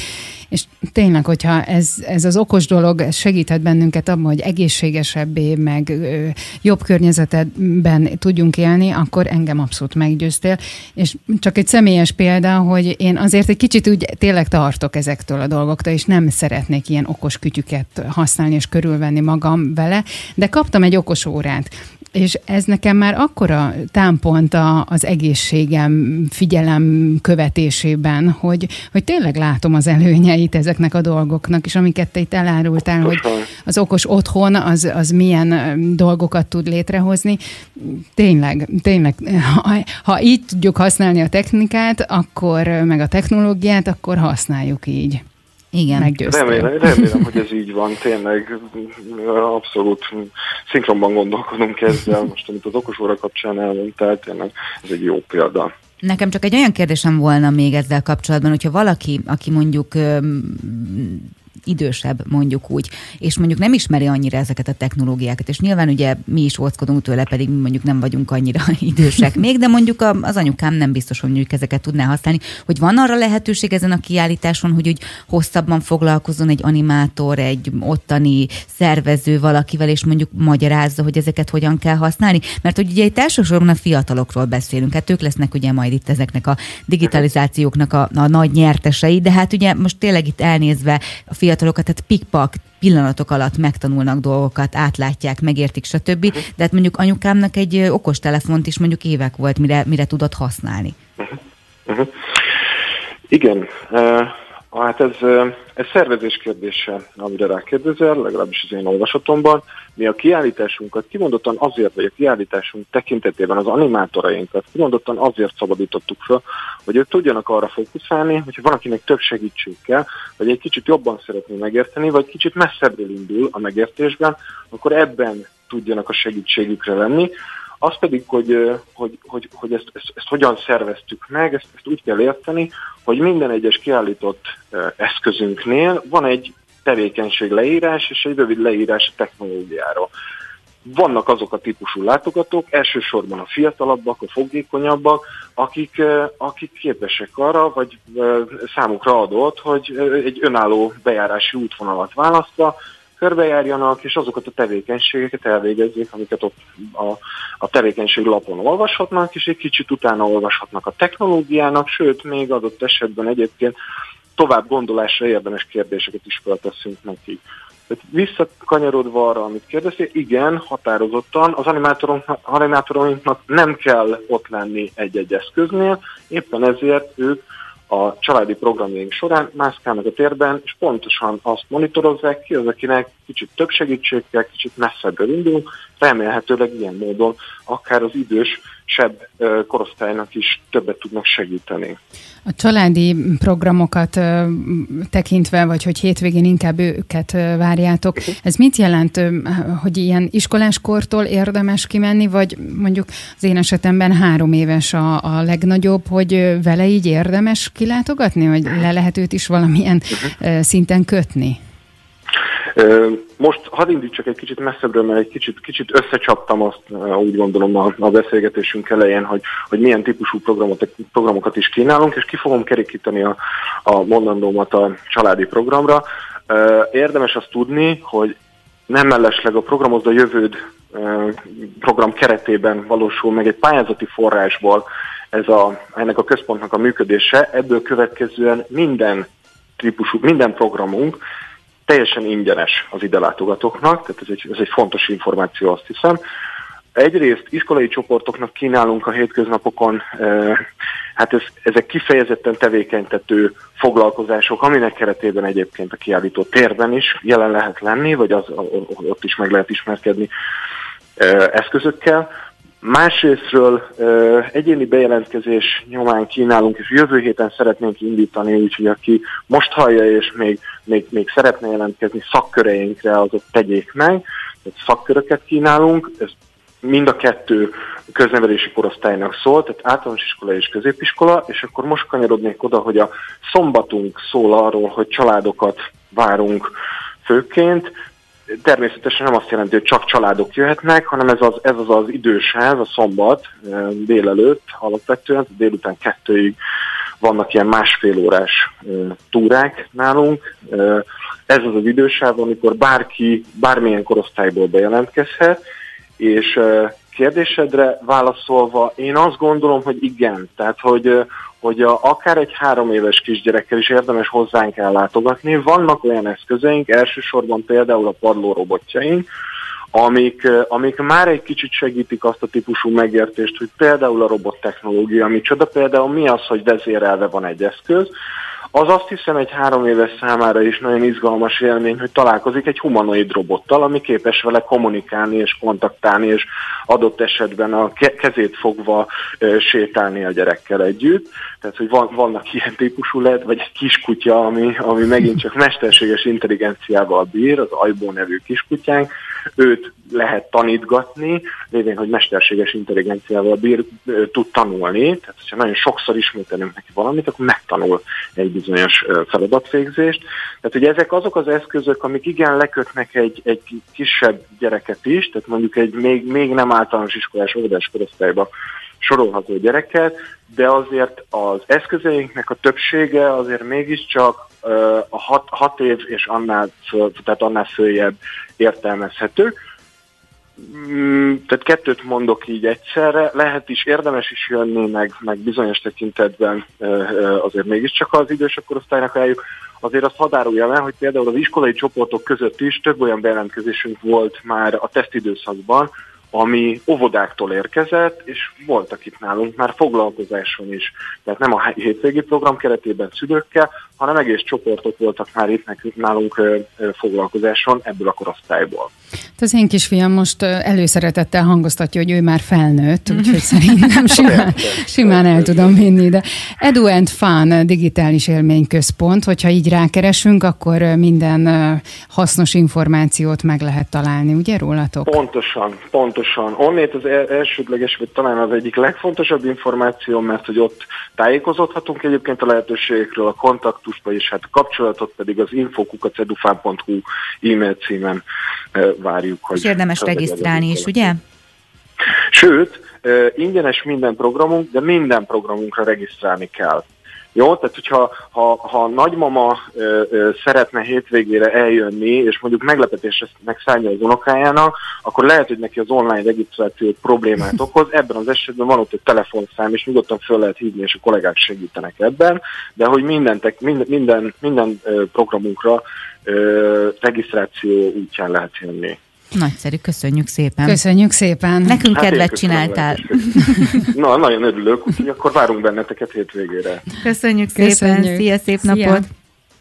Speaker 3: És tényleg, hogyha ez, ez az okos dolog segíthet bennünket abban, hogy egészségesebbé, meg ö, jobb környezetben tudjunk élni, akkor engem abszolút meggyőztél. És csak egy személyes példa, hogy én azért egy kicsit úgy tényleg tartok ezektől a dolgoktól, és nem szeretnék ilyen okos kütyüket használni és körülvenni magam vele, de kaptam egy okos órát, és ez nekem már akkora támpont az egészségem figyelem követésében, hogy, hogy tényleg látom az előnyeit ezeknek a dolgoknak, és amiket te itt elárultál, hogy az okos otthon az, az milyen dolgokat tud létrehozni. Tényleg, tényleg, ha, ha így tudjuk használni a technikát, akkor meg a technológiát, akkor használjuk így. Igen. Meggyőztél.
Speaker 8: Remélem, remélem, hogy ez így van, tényleg abszolút szinkronban gondolkodunk ezzel, most amit az okos óra kapcsán elmondtál, tényleg ez egy jó példa.
Speaker 2: Nekem csak egy olyan kérdésem volna még ezzel kapcsolatban, hogyha valaki, aki mondjuk idősebb, mondjuk úgy, és mondjuk nem ismeri annyira ezeket a technológiákat, és nyilván ugye mi is óckodunk tőle, pedig mi mondjuk nem vagyunk annyira idősek még, de mondjuk az anyukám nem biztos, hogy mondjuk ezeket tudná használni, hogy van arra lehetőség ezen a kiállításon, hogy úgy hosszabban foglalkozzon egy animátor, egy ottani szervező valakivel, és mondjuk magyarázza, hogy ezeket hogyan kell használni, mert hogy ugye itt elsősorban a fiatalokról beszélünk, hát ők lesznek ugye majd itt ezeknek a digitalizációknak a, a nagy nyertesei, de hát ugye most tényleg itt elnézve a fiatalokat, tehát pikpak pillanatok alatt megtanulnak dolgokat, átlátják, megértik, stb. De hát mondjuk anyukámnak egy okos telefont is mondjuk évek volt, mire, mire tudott használni. Uh-huh.
Speaker 8: Uh-huh. Igen, uh, hát ez, ez szervezés kérdése, amire rákérdezel, legalábbis az én olvasatomban. Mi a kiállításunkat kimondottan azért, vagy a kiállításunk tekintetében az animátorainkat kimondottan azért szabadítottuk fel, hogy ők tudjanak arra fókuszálni, hogyha valakinek több segítség kell, vagy egy kicsit jobban szeretné megérteni, vagy kicsit messzebbről indul a megértésben, akkor ebben tudjanak a segítségükre lenni. Az pedig, hogy, hogy, hogy, hogy ezt, ezt, ezt hogyan szerveztük meg, ezt, ezt úgy kell érteni, hogy minden egyes kiállított eszközünknél van egy tevékenység leírás és egy rövid leírás a technológiáról. Vannak azok a típusú látogatók, elsősorban a fiatalabbak, a fogékonyabbak, akik, akik képesek arra, vagy számukra adott, hogy egy önálló bejárási útvonalat választva körbejárjanak, és azokat a tevékenységeket elvégezzék, amiket ott a, a tevékenység lapon olvashatnak, és egy kicsit utána olvashatnak a technológiának, sőt, még adott esetben egyébként tovább gondolásra érdemes kérdéseket is felteszünk neki. Tehát visszakanyarodva arra, amit kérdeztél, igen, határozottan az animátoroknak nem kell ott lenni egy-egy eszköznél, éppen ezért ők a családi programjaink során mászkálnak a térben, és pontosan azt monitorozzák ki az, akinek kicsit több segítség kell, kicsit messzebbre indul, remélhetőleg ilyen módon akár az idős sebb korosztálynak is többet tudnak segíteni.
Speaker 3: A családi programokat tekintve, vagy hogy hétvégén inkább őket várjátok, ez mit jelent, hogy ilyen iskoláskortól érdemes kimenni, vagy mondjuk az én esetemben három éves a, a legnagyobb, hogy vele így érdemes kilátogatni, vagy le lehet őt is valamilyen szinten kötni?
Speaker 8: Most hadd indítsak egy kicsit messzebbről, mert egy kicsit, kicsit összecsaptam azt, úgy gondolom a, a beszélgetésünk elején, hogy, hogy milyen típusú programot, programokat is kínálunk, és ki fogom kerekíteni a, a mondandómat a családi programra. Érdemes azt tudni, hogy nem mellesleg a programozd a jövőd program keretében valósul meg egy pályázati forrásból ez a, ennek a központnak a működése, ebből következően minden típusú, minden programunk teljesen ingyenes az ide látogatóknak, tehát ez egy, ez egy fontos információ, azt hiszem. Egyrészt iskolai csoportoknak kínálunk a hétköznapokon, hát ez, ezek kifejezetten tevékenytető foglalkozások, aminek keretében egyébként a kiállító térben is jelen lehet lenni, vagy az, ott is meg lehet ismerkedni eszközökkel. Másrésztről egyéni bejelentkezés nyomán kínálunk, és jövő héten szeretnénk indítani, úgyhogy aki most hallja, és még, még, még szeretne jelentkezni szakköreinkre, azok tegyék meg. Tehát szakköröket kínálunk, ez mind a kettő köznevelési korosztálynak szól, tehát általános iskola és középiskola, és akkor most kanyarodnék oda, hogy a szombatunk szól arról, hogy családokat várunk főként, természetesen nem azt jelenti, hogy csak családok jöhetnek, hanem ez az, ez az, az idősház, a szombat délelőtt alapvetően, délután kettőig vannak ilyen másfél órás túrák nálunk. Ez az az idősáv, amikor bárki bármilyen korosztályból bejelentkezhet, és kérdésedre válaszolva, én azt gondolom, hogy igen. Tehát, hogy hogy a, akár egy három éves kisgyerekkel is érdemes hozzánk ellátogatni. Vannak olyan eszközeink, elsősorban például a padlórobotjaink, amik, amik már egy kicsit segítik azt a típusú megértést, hogy például a robot technológia micsoda, például mi az, hogy vezérelve van egy eszköz, az azt hiszem egy három éves számára is nagyon izgalmas élmény, hogy találkozik egy humanoid robottal, ami képes vele kommunikálni és kontaktálni, és adott esetben a kezét fogva sétálni a gyerekkel együtt. Tehát, hogy van, vannak ilyen típusú led, vagy egy kiskutya, ami, ami megint csak mesterséges intelligenciával bír, az Ajbó nevű kiskutyánk, őt lehet tanítgatni, lévén, hogy mesterséges intelligenciával bír, tud tanulni, tehát ha nagyon sokszor ismételünk neki valamit, akkor megtanul egy bizonyos feladatvégzést. Tehát ugye ezek azok az eszközök, amik igen lekötnek egy, egy kisebb gyereket is, tehát mondjuk egy még, még nem általános iskolás óvodás korosztályba sorolható gyereket, de azért az eszközeinknek a többsége azért mégiscsak a hat, hat év és annál, föl, tehát annál följebb értelmezhető. Mm, tehát kettőt mondok így egyszerre, lehet is, érdemes is jönni, meg, meg bizonyos tekintetben azért mégiscsak az idősebb korosztálynak eljük. Azért azt hadárulja el, hogy például az iskolai csoportok között is több olyan bejelentkezésünk volt már a tesztidőszakban, ami óvodáktól érkezett, és voltak itt nálunk már foglalkozáson is. Tehát nem a hétvégi program keretében szülőkkel, hanem egész csoportok voltak már itt nekünk, nálunk foglalkozáson ebből a korosztályból.
Speaker 3: Az én kisfiam most előszeretettel hangoztatja, hogy ő már felnőtt, úgyhogy szerintem simán, simán el tudom vinni. De Edu and Fun digitális élményközpont, hogyha így rákeresünk, akkor minden hasznos információt meg lehet találni, ugye rólatok?
Speaker 8: Pontosan, pontosan. Onnét az elsődleges, vagy talán az egyik legfontosabb információ, mert hogy ott tájékozódhatunk egyébként a lehetőségekről, a kontaktust, vagyis hát kapcsolatot pedig az infokukacedufán.hu e-mail címen várjuk.
Speaker 2: Hogy És érdemes regisztrálni is, ugye?
Speaker 8: Sőt, ingyenes minden programunk, de minden programunkra regisztrálni kell. Jó, tehát hogyha ha, ha nagymama ö, ö, szeretne hétvégére eljönni, és mondjuk meglepetésnek szállja az unokájának, akkor lehet, hogy neki az online regisztráció problémát okoz. Ebben az esetben van ott egy telefonszám, és nyugodtan föl lehet hívni, és a kollégák segítenek ebben, de hogy minden, minden, minden, minden programunkra ö, regisztráció útján lehet jönni.
Speaker 2: Nagyszerű, köszönjük szépen.
Speaker 3: Köszönjük szépen.
Speaker 2: Nekünk hát kedvet csináltál.
Speaker 8: Na, nagyon örülök, úgyhogy akkor várunk benneteket hétvégére.
Speaker 2: Köszönjük, köszönjük. szépen, szia, szép Szia. napot.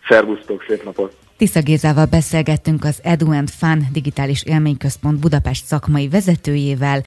Speaker 8: Szervusztok, szép napot.
Speaker 2: Tisza Gézával beszélgettünk az Edu and Fun digitális élményközpont Budapest szakmai vezetőjével.